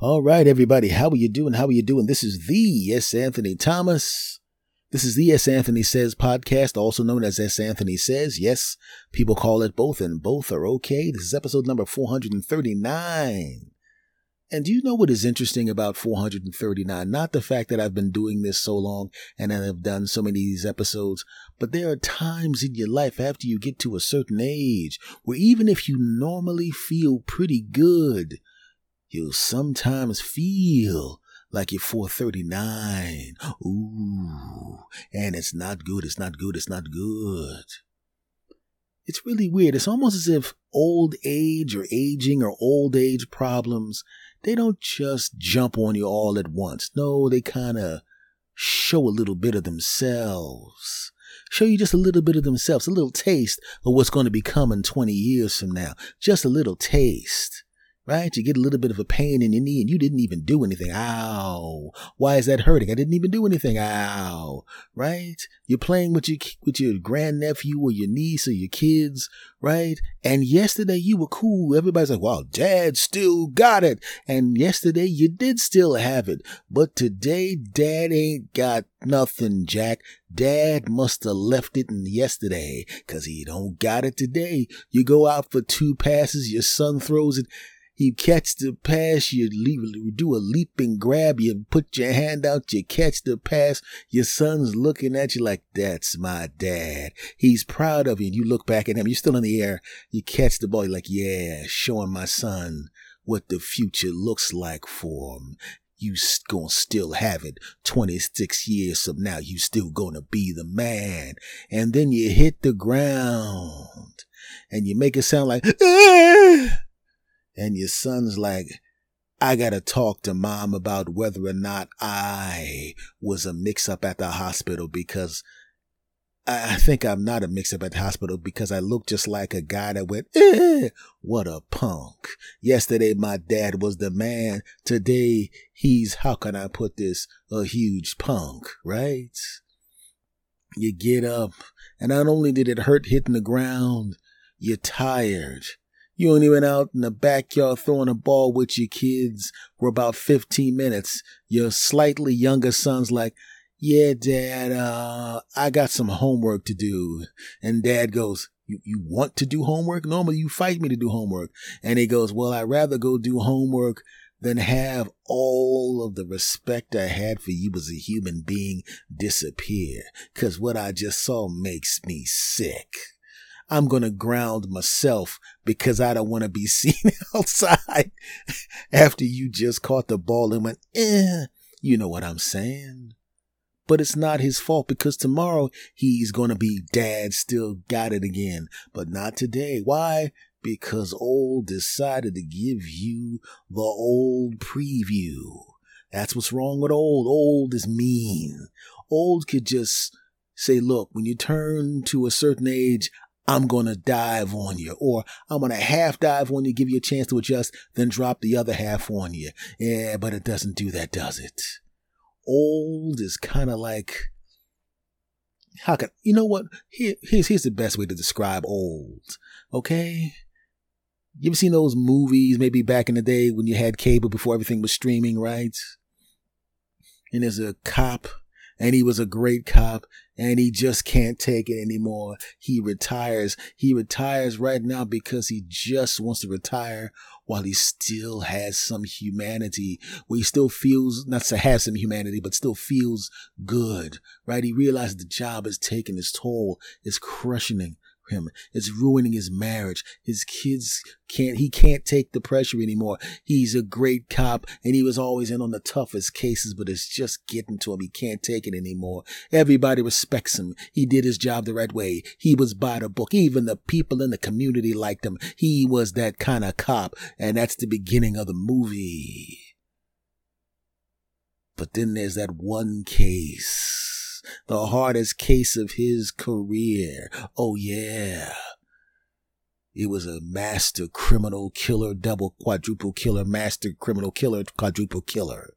All right, everybody, how are you doing? How are you doing? This is the S. Anthony Thomas. This is the S. Anthony Says podcast, also known as S. Anthony Says. Yes, people call it both, and both are okay. This is episode number 439. And do you know what is interesting about 439? Not the fact that I've been doing this so long and I have done so many of these episodes, but there are times in your life after you get to a certain age where even if you normally feel pretty good, you'll sometimes feel like you're 439. Ooh, and it's not good, it's not good, it's not good. It's really weird. It's almost as if old age or aging or old age problems, they don't just jump on you all at once. No, they kind of show a little bit of themselves. Show you just a little bit of themselves, a little taste of what's going to be coming 20 years from now. Just a little taste right? You get a little bit of a pain in your knee and you didn't even do anything. Ow. Why is that hurting? I didn't even do anything. Ow. Right? You're playing with your, with your grandnephew or your niece or your kids, right? And yesterday you were cool. Everybody's like, wow, dad still got it. And yesterday you did still have it. But today dad ain't got nothing, Jack. Dad must have left it in yesterday because he don't got it today. You go out for two passes. Your son throws it you catch the pass, you, do a leaping grab, you put your hand out, you catch the pass. Your son's looking at you like, that's my dad. He's proud of you. And you look back at him, you're still in the air. You catch the ball, you're like, yeah, showing my son what the future looks like for him. You gonna still have it 26 years from now. You still gonna be the man. And then you hit the ground and you make it sound like, ah! And your son's like, I gotta talk to mom about whether or not I was a mix up at the hospital because I think I'm not a mix up at the hospital because I look just like a guy that went, eh, what a punk. Yesterday my dad was the man. Today he's, how can I put this, a huge punk, right? You get up and not only did it hurt hitting the ground, you're tired you only went out in the backyard throwing a ball with your kids for about 15 minutes. Your slightly younger son's like, yeah, dad, uh, I got some homework to do. And dad goes, you, you want to do homework? Normally you fight me to do homework. And he goes, well, I'd rather go do homework than have all of the respect I had for you as a human being disappear. Cause what I just saw makes me sick. I'm going to ground myself because I don't want to be seen outside after you just caught the ball and went, eh, you know what I'm saying? But it's not his fault because tomorrow he's going to be dad still got it again, but not today. Why? Because old decided to give you the old preview. That's what's wrong with old. Old is mean. Old could just say, look, when you turn to a certain age, I'm going to dive on you, or I'm going to half dive on you, give you a chance to adjust, then drop the other half on you. Yeah, but it doesn't do that, does it? Old is kind of like, how can, you know what? Here, here's, here's the best way to describe old. Okay. You ever seen those movies, maybe back in the day when you had cable before everything was streaming, right? And there's a cop and he was a great cop and he just can't take it anymore. He retires. He retires right now because he just wants to retire while he still has some humanity, where he still feels, not to have some humanity, but still feels good, right? He realizes the job is taking its toll, it's crushing him him. It's ruining his marriage. His kids can't, he can't take the pressure anymore. He's a great cop and he was always in on the toughest cases, but it's just getting to him. He can't take it anymore. Everybody respects him. He did his job the right way. He was by the book. Even the people in the community liked him. He was that kind of cop. And that's the beginning of the movie. But then there's that one case the hardest case of his career. Oh yeah. It was a master criminal killer, double quadruple killer, master criminal killer, quadruple killer.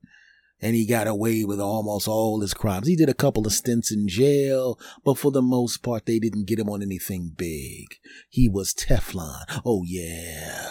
And he got away with almost all his crimes. He did a couple of stints in jail, but for the most part, they didn't get him on anything big. He was Teflon. Oh yeah.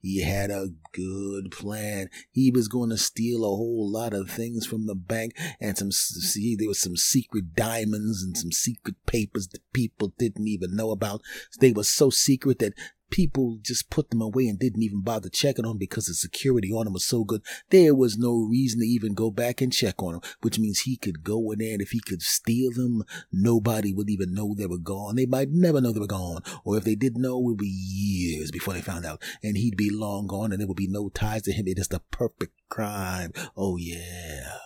He had a good plan. He was going to steal a whole lot of things from the bank and some, see, there was some secret diamonds and some secret papers that people didn't even know about. They were so secret that people just put them away and didn't even bother checking on them because the security on them was so good. There was no reason to even go back and check on them, which means he could go in there and if he could steal them, nobody would even know they were gone. They might never know they were gone. Or if they did know, it would be years before they found out. And he'd be long gone and there would be no ties to him. It is the perfect crime. Oh yeah.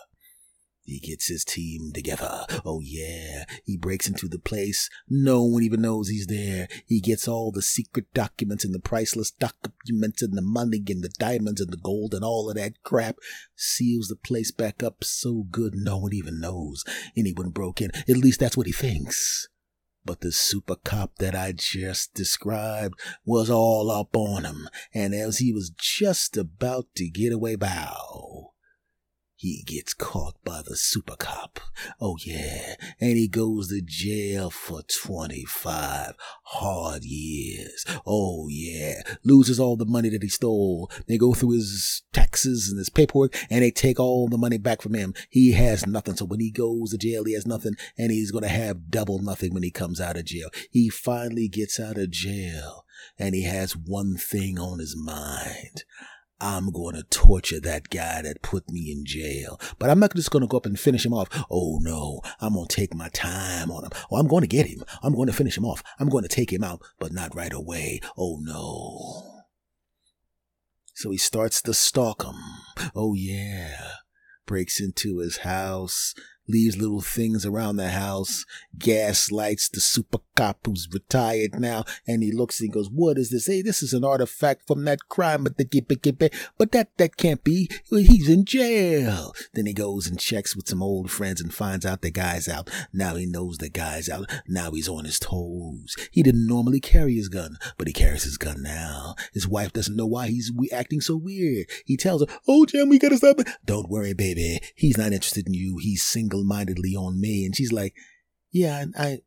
He gets his team together. Oh yeah. He breaks into the place. No one even knows he's there. He gets all the secret documents and the priceless documents and the money and the diamonds and the gold and all of that crap. Seals the place back up so good no one even knows anyone broke in. At least that's what he thinks. But the super cop that I just described was all up on him, and as he was just about to get away, bow, he gets caught by the super cop. Oh yeah. And he goes to jail for 25 hard years. Oh yeah. Loses all the money that he stole. They go through his taxes and his paperwork and they take all the money back from him. He has nothing. So when he goes to jail, he has nothing and he's going to have double nothing when he comes out of jail. He finally gets out of jail and he has one thing on his mind. I'm going to torture that guy that put me in jail. But I'm not just going to go up and finish him off. Oh no, I'm going to take my time on him. Oh, I'm going to get him. I'm going to finish him off. I'm going to take him out, but not right away. Oh no. So he starts to stalk him. Oh yeah. Breaks into his house, leaves little things around the house, gaslights the super cop who's retired now, and he looks and he goes, What is this? Hey, this is an artifact from that crime, but the but that that can't be. He's in jail. Then he goes and checks with some old friends and finds out the guy's out. Now he knows the guy's out. Now he's on his toes. He didn't normally carry his gun, but he carries his gun now. His wife doesn't know why he's acting so weird. He tells her, Oh, Jim, we gotta stop. Don't worry, baby. He's not interested in you. He's single mindedly on me. And she's like, yeah, I,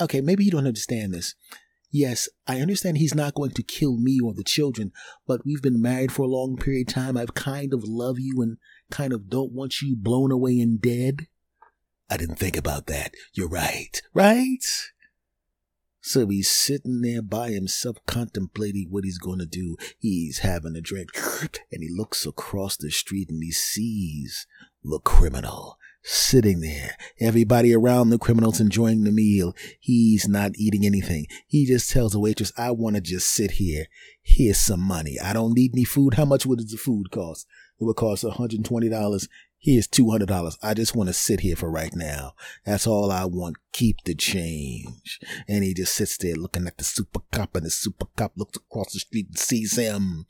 okay, maybe you don't understand this. Yes, I understand he's not going to kill me or the children, but we've been married for a long period of time. I've kind of love you and kind of don't want you blown away and dead. I didn't think about that. You're right, right? So he's sitting there by himself contemplating what he's going to do. He's having a drink and he looks across the street and he sees the criminal sitting there. Everybody around the criminal's enjoying the meal. He's not eating anything. He just tells the waitress, I want to just sit here. Here's some money. I don't need any food. How much would the food cost? It would cost $120. Here's $200. I just want to sit here for right now. That's all I want. Keep the change. And he just sits there looking at the super cop and the super cop looks across the street and sees him.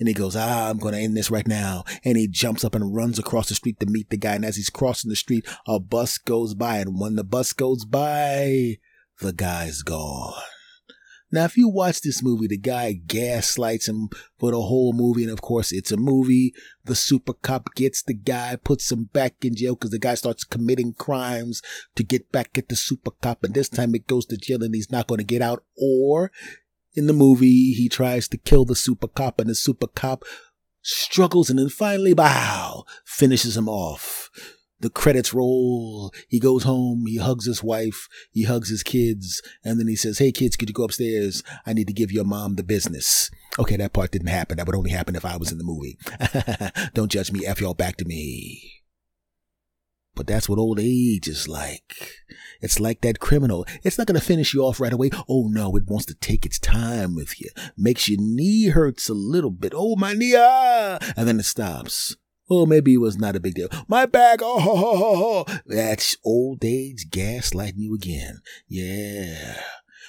And he goes, ah, I'm going to end this right now. And he jumps up and runs across the street to meet the guy. And as he's crossing the street, a bus goes by. And when the bus goes by, the guy's gone. Now, if you watch this movie, the guy gaslights him for the whole movie. And of course, it's a movie. The super cop gets the guy, puts him back in jail because the guy starts committing crimes to get back at the super cop. And this time it goes to jail and he's not going to get out. Or in the movie, he tries to kill the super cop and the super cop struggles and then finally, bow, finishes him off. The credits roll. He goes home. He hugs his wife. He hugs his kids. And then he says, Hey kids, could you go upstairs? I need to give your mom the business. Okay, that part didn't happen. That would only happen if I was in the movie. Don't judge me. F y'all back to me. But that's what old age is like. It's like that criminal. It's not going to finish you off right away. Oh no, it wants to take its time with you. Makes your knee hurts a little bit. Oh, my knee, ah! And then it stops. Well, maybe it was not a big deal. My back, oh, ho, ho, ho, ho. That's old age gaslighting you again. Yeah.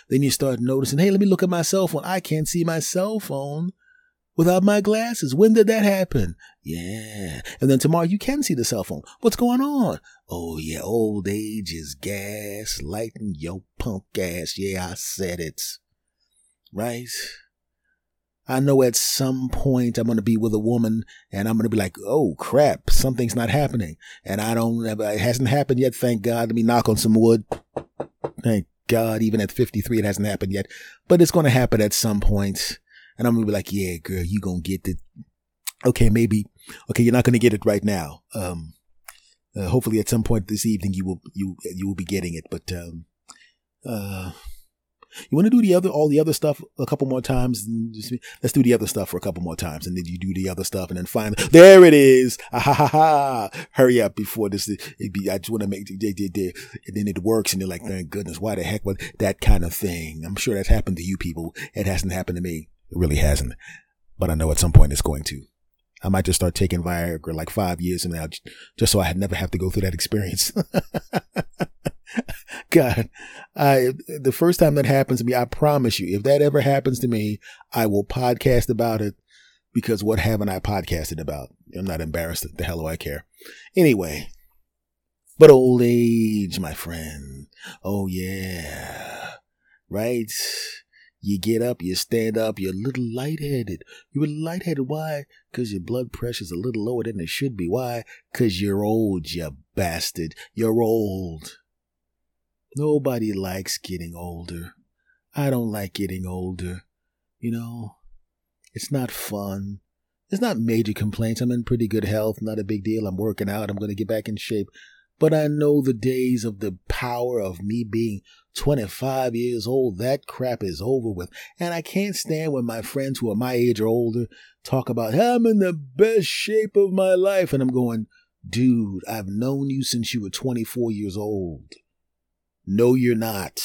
Then you start noticing, hey, let me look at my cell phone. I can't see my cell phone without my glasses. When did that happen? Yeah. And then tomorrow you can see the cell phone. What's going on? Oh, yeah, old age is gaslighting your punk ass. Yeah, I said it. Right? I know at some point I'm going to be with a woman and I'm going to be like, oh crap, something's not happening. And I don't, it hasn't happened yet. Thank God. Let me knock on some wood. Thank God. Even at 53, it hasn't happened yet, but it's going to happen at some point. And I'm gonna be like, yeah, girl, you gonna get the, okay, maybe, okay, you're not gonna get it right now. Um, uh, hopefully at some point this evening you will, you, you will be getting it, but, um, uh, you want to do the other, all the other stuff a couple more times. let's do the other stuff for a couple more times, and then you do the other stuff, and then finally, there it is. Ah, ha ha ha! Hurry up before this. It be. I just want to make. They, they, they, and then it works, and you're like, thank goodness. Why the heck was that kind of thing? I'm sure that's happened to you people. It hasn't happened to me. It really hasn't. But I know at some point it's going to. I might just start taking Viagra like five years from now, just so I never have to go through that experience. God, I, the first time that happens to me, I promise you, if that ever happens to me, I will podcast about it because what haven't I podcasted about? I'm not embarrassed. The hell do I care? Anyway, but old age, my friend. Oh yeah. Right? You get up, you stand up, you're a little lightheaded. You're lightheaded. Why? Because your blood pressure's a little lower than it should be. Why? Because you're old, you bastard. You're old. Nobody likes getting older. I don't like getting older. You know, it's not fun. It's not major complaints. I'm in pretty good health, not a big deal. I'm working out. I'm going to get back in shape. But I know the days of the power of me being 25 years old, that crap is over with. And I can't stand when my friends who are my age or older talk about, I'm in the best shape of my life. And I'm going, dude, I've known you since you were 24 years old. No, you're not.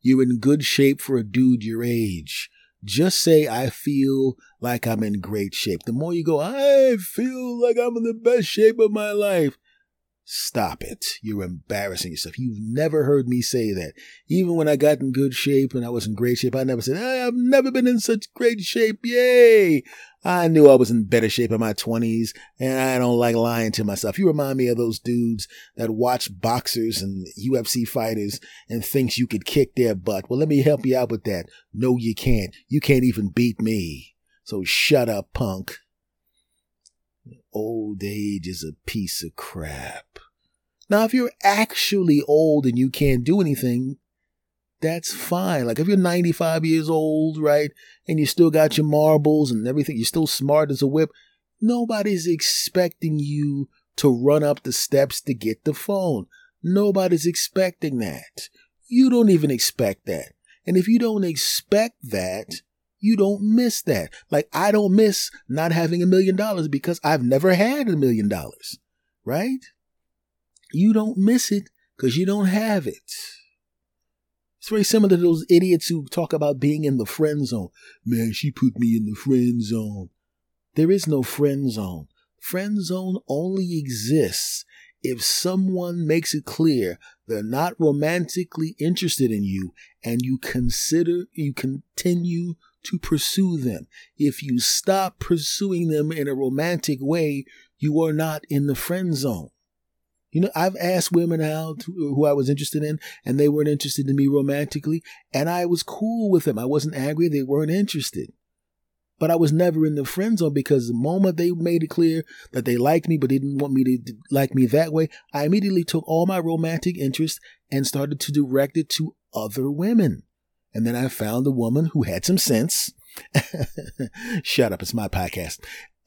You're in good shape for a dude your age. Just say, I feel like I'm in great shape. The more you go, I feel like I'm in the best shape of my life. Stop it. You're embarrassing yourself. You've never heard me say that. Even when I got in good shape and I was in great shape, I never said, I've never been in such great shape. Yay. I knew I was in better shape in my 20s, and I don't like lying to myself. You remind me of those dudes that watch boxers and UFC fighters and thinks you could kick their butt. Well, let me help you out with that. No, you can't. You can't even beat me. So shut up, punk. Old age is a piece of crap. Now, if you're actually old and you can't do anything, that's fine. Like if you're 95 years old, right, and you still got your marbles and everything, you're still smart as a whip, nobody's expecting you to run up the steps to get the phone. Nobody's expecting that. You don't even expect that. And if you don't expect that, you don't miss that. Like I don't miss not having a million dollars because I've never had a million dollars, right? You don't miss it because you don't have it. It's very similar to those idiots who talk about being in the friend zone. Man, she put me in the friend zone. There is no friend zone. Friend zone only exists if someone makes it clear they're not romantically interested in you and you consider, you continue to pursue them. If you stop pursuing them in a romantic way, you are not in the friend zone. You know, I've asked women out who I was interested in, and they weren't interested in me romantically, and I was cool with them. I wasn't angry; they weren't interested. But I was never in the friend zone because the moment they made it clear that they liked me, but they didn't want me to like me that way, I immediately took all my romantic interest and started to direct it to other women. And then I found a woman who had some sense. Shut up, it's my podcast.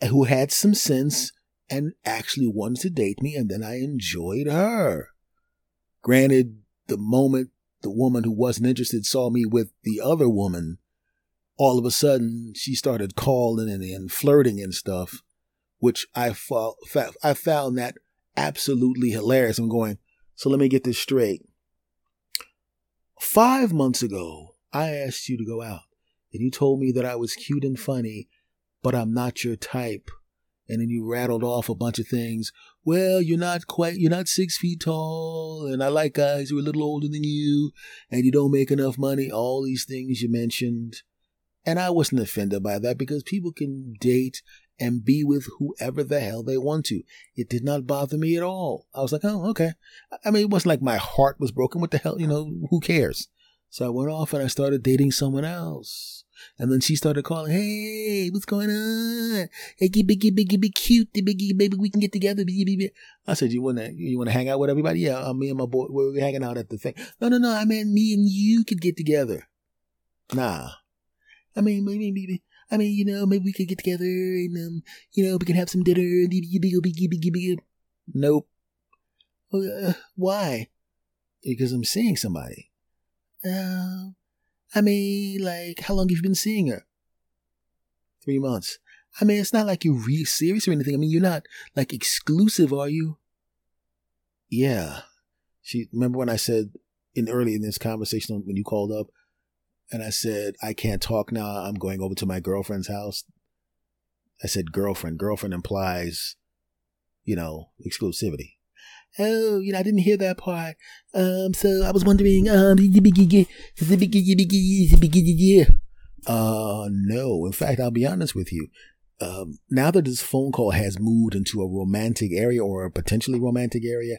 Who had some sense and actually wanted to date me, and then I enjoyed her. Granted, the moment the woman who wasn't interested saw me with the other woman, all of a sudden she started calling and, and flirting and stuff, which I, fa- I found that absolutely hilarious. I'm going, so let me get this straight. Five months ago, I asked you to go out, and you told me that I was cute and funny, but I'm not your type and then you rattled off a bunch of things. Well, you're not quite, you're not six feet tall, and I like guys who are a little older than you, and you don't make enough money. All these things you mentioned. And I wasn't offended by that because people can date and be with whoever the hell they want to. It did not bother me at all. I was like, oh, okay. I mean, it wasn't like my heart was broken. What the hell, you know, who cares? So I went off and I started dating someone else. And then she started calling, hey, what's going on? Hey, get big, get big, get big, cute, big, baby, we can get together. I said, you wanna, you wanna hang out with everybody? Yeah, uh, me and my boy, we're hanging out at the thing. No, no, no, I mean, me and you could get together. Nah. I mean, maybe, maybe, I mean, you know, maybe we could get together and, um, you know, we can have some dinner. Nope. Uh, why? Because I'm seeing somebody. Uh, I mean, like, how long have you been seeing her? Three months. I mean, it's not like you're really serious or anything. I mean, you're not like exclusive, are you? Yeah. She remember when I said in early in this conversation when you called up, and I said I can't talk now. I'm going over to my girlfriend's house. I said girlfriend. Girlfriend implies, you know, exclusivity. Oh, you know, I didn't hear that part. Um, so I was wondering, um, uh, no. In fact, I'll be honest with you. Um, now that this phone call has moved into a romantic area or a potentially romantic area,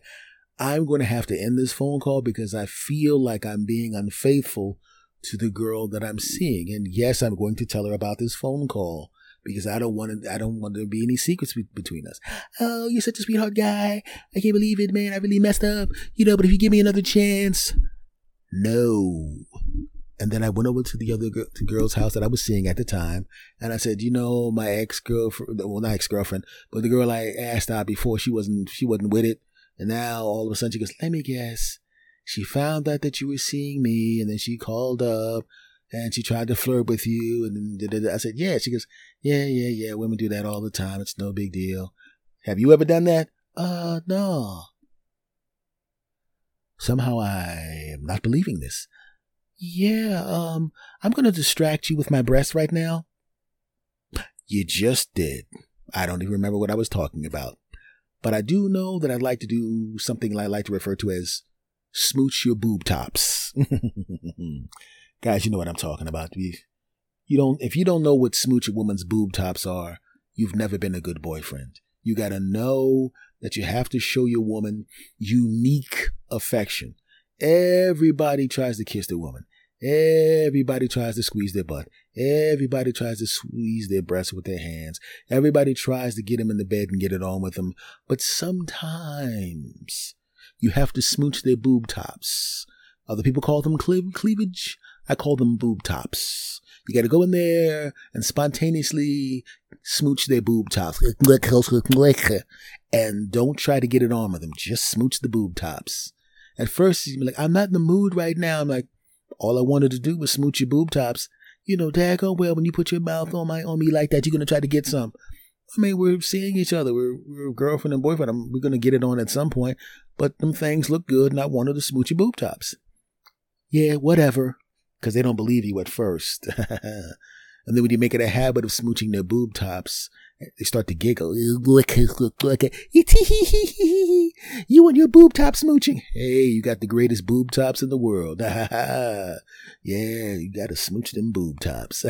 I'm going to have to end this phone call because I feel like I'm being unfaithful to the girl that I'm seeing. And yes, I'm going to tell her about this phone call because I don't want to, I don't want there to be any secrets be- between us. Oh, you're such a sweetheart guy. I can't believe it, man. I really messed up, you know, but if you give me another chance, no. And then I went over to the other girl's house that I was seeing at the time, and I said, you know, my ex girlfriend, well, not ex girlfriend, but the girl I asked out before, she wasn't, she wasn't with it, and now all of a sudden she goes, let me guess, she found out that you were seeing me, and then she called up, and she tried to flirt with you, and then I said, yeah. She goes, yeah, yeah, yeah. Women do that all the time. It's no big deal. Have you ever done that? Uh, no. Somehow I am not believing this. Yeah, um, I'm gonna distract you with my breasts right now. You just did. I don't even remember what I was talking about. But I do know that I'd like to do something I like to refer to as smooch your boob tops. Guys, you know what I'm talking about. You, don't, if you don't know what smooch a woman's boob tops are, you've never been a good boyfriend. You gotta know that you have to show your woman unique affection. Everybody tries to kiss the woman. Everybody tries to squeeze their butt. Everybody tries to squeeze their breasts with their hands. Everybody tries to get them in the bed and get it on with them. But sometimes you have to smooch their boob tops. Other people call them cleavage. I call them boob tops. You got to go in there and spontaneously smooch their boob tops. And don't try to get it on with them. Just smooch the boob tops. At first, you're like, I'm not in the mood right now. I'm like, all I wanted to do was smooch your boob tops. You know, daggone well, when you put your mouth on my on me like that, you're gonna try to get some. I mean, we're seeing each other. We're, we're girlfriend and boyfriend. I'm, we're gonna get it on at some point. But them things look good, and I wanted to smooch your boob tops. Yeah, whatever, because they don't believe you at first. and then when you make it a habit of smooching their boob tops, they start to giggle. You and your boob top smooching. Hey, you got the greatest boob tops in the world. yeah, you got to smooch them boob tops.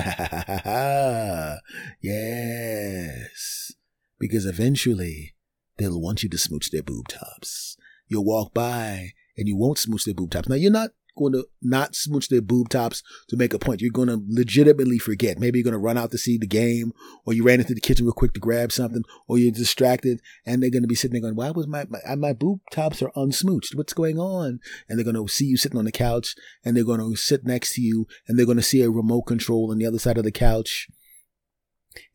yes. Because eventually they'll want you to smooch their boob tops. You'll walk by and you won't smooch their boob tops. Now you're not going to not smooch their boob tops to make a point. You're going to legitimately forget. Maybe you're going to run out to see the game, or you ran into the kitchen real quick to grab something, or you're distracted, and they're going to be sitting there going, "Why was my my, my boob tops are unsmooched? What's going on?" And they're going to see you sitting on the couch, and they're going to sit next to you, and they're going to see a remote control on the other side of the couch.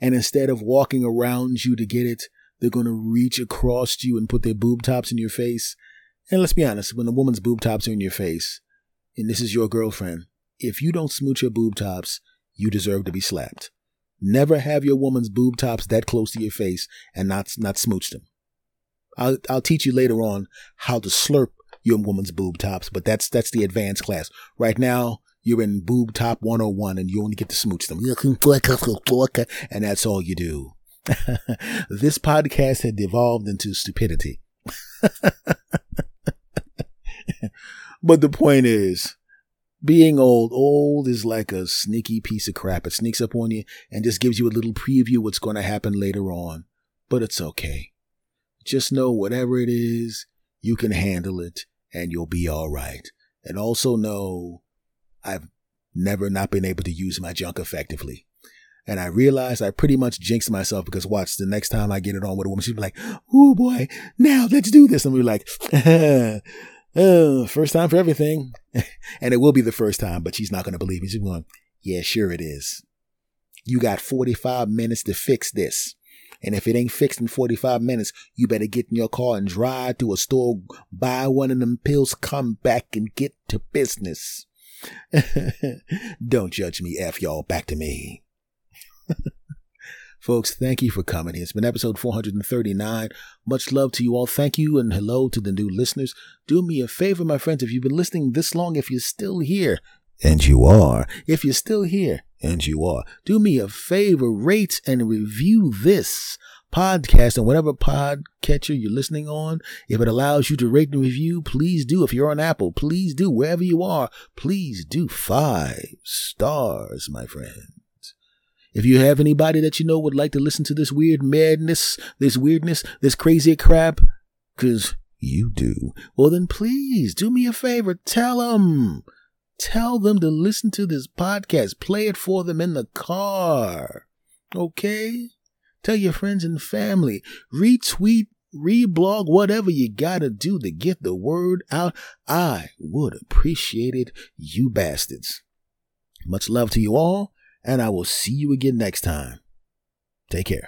And instead of walking around you to get it, they're going to reach across you and put their boob tops in your face. And let's be honest, when a woman's boob tops are in your face, and this is your girlfriend, if you don't smooch your boob tops, you deserve to be slapped. Never have your woman's boob tops that close to your face and not not smooch them. I'll I'll teach you later on how to slurp your woman's boob tops, but that's that's the advanced class. Right now, you're in boob top 101 and you only get to smooch them. And that's all you do. this podcast had devolved into stupidity. But the point is, being old, old is like a sneaky piece of crap. It sneaks up on you and just gives you a little preview what's going to happen later on. But it's okay. Just know whatever it is, you can handle it and you'll be all right. And also know I've never not been able to use my junk effectively. And I realized I pretty much jinxed myself because watch the next time I get it on with a woman, she'd be like, Oh boy, now let's do this. And we're like, oh, first time for everything. and it will be the first time, but she's not going to believe me. She's going, yeah, sure it is. You got 45 minutes to fix this. And if it ain't fixed in 45 minutes, you better get in your car and drive to a store, buy one of them pills, come back and get to business. Don't judge me, F y'all, back to me. Folks, thank you for coming. It's been episode 439. Much love to you all. Thank you and hello to the new listeners. Do me a favor, my friends, if you've been listening this long, if you're still here, and you are, if you're still here, and you are, do me a favor, rate and review this podcast on whatever podcatcher you're listening on. If it allows you to rate and review, please do. If you're on Apple, please do. Wherever you are, please do five stars, my friends. If you have anybody that you know would like to listen to this weird madness, this weirdness, this crazy crap, cause you do, well then please do me a favor, tell them. Tell them to listen to this podcast. Play it for them in the car. Okay? Tell your friends and family. Retweet, reblog, whatever you gotta do to get the word out. I would appreciate it, you bastards. Much love to you all, and I will see you again next time. Take care.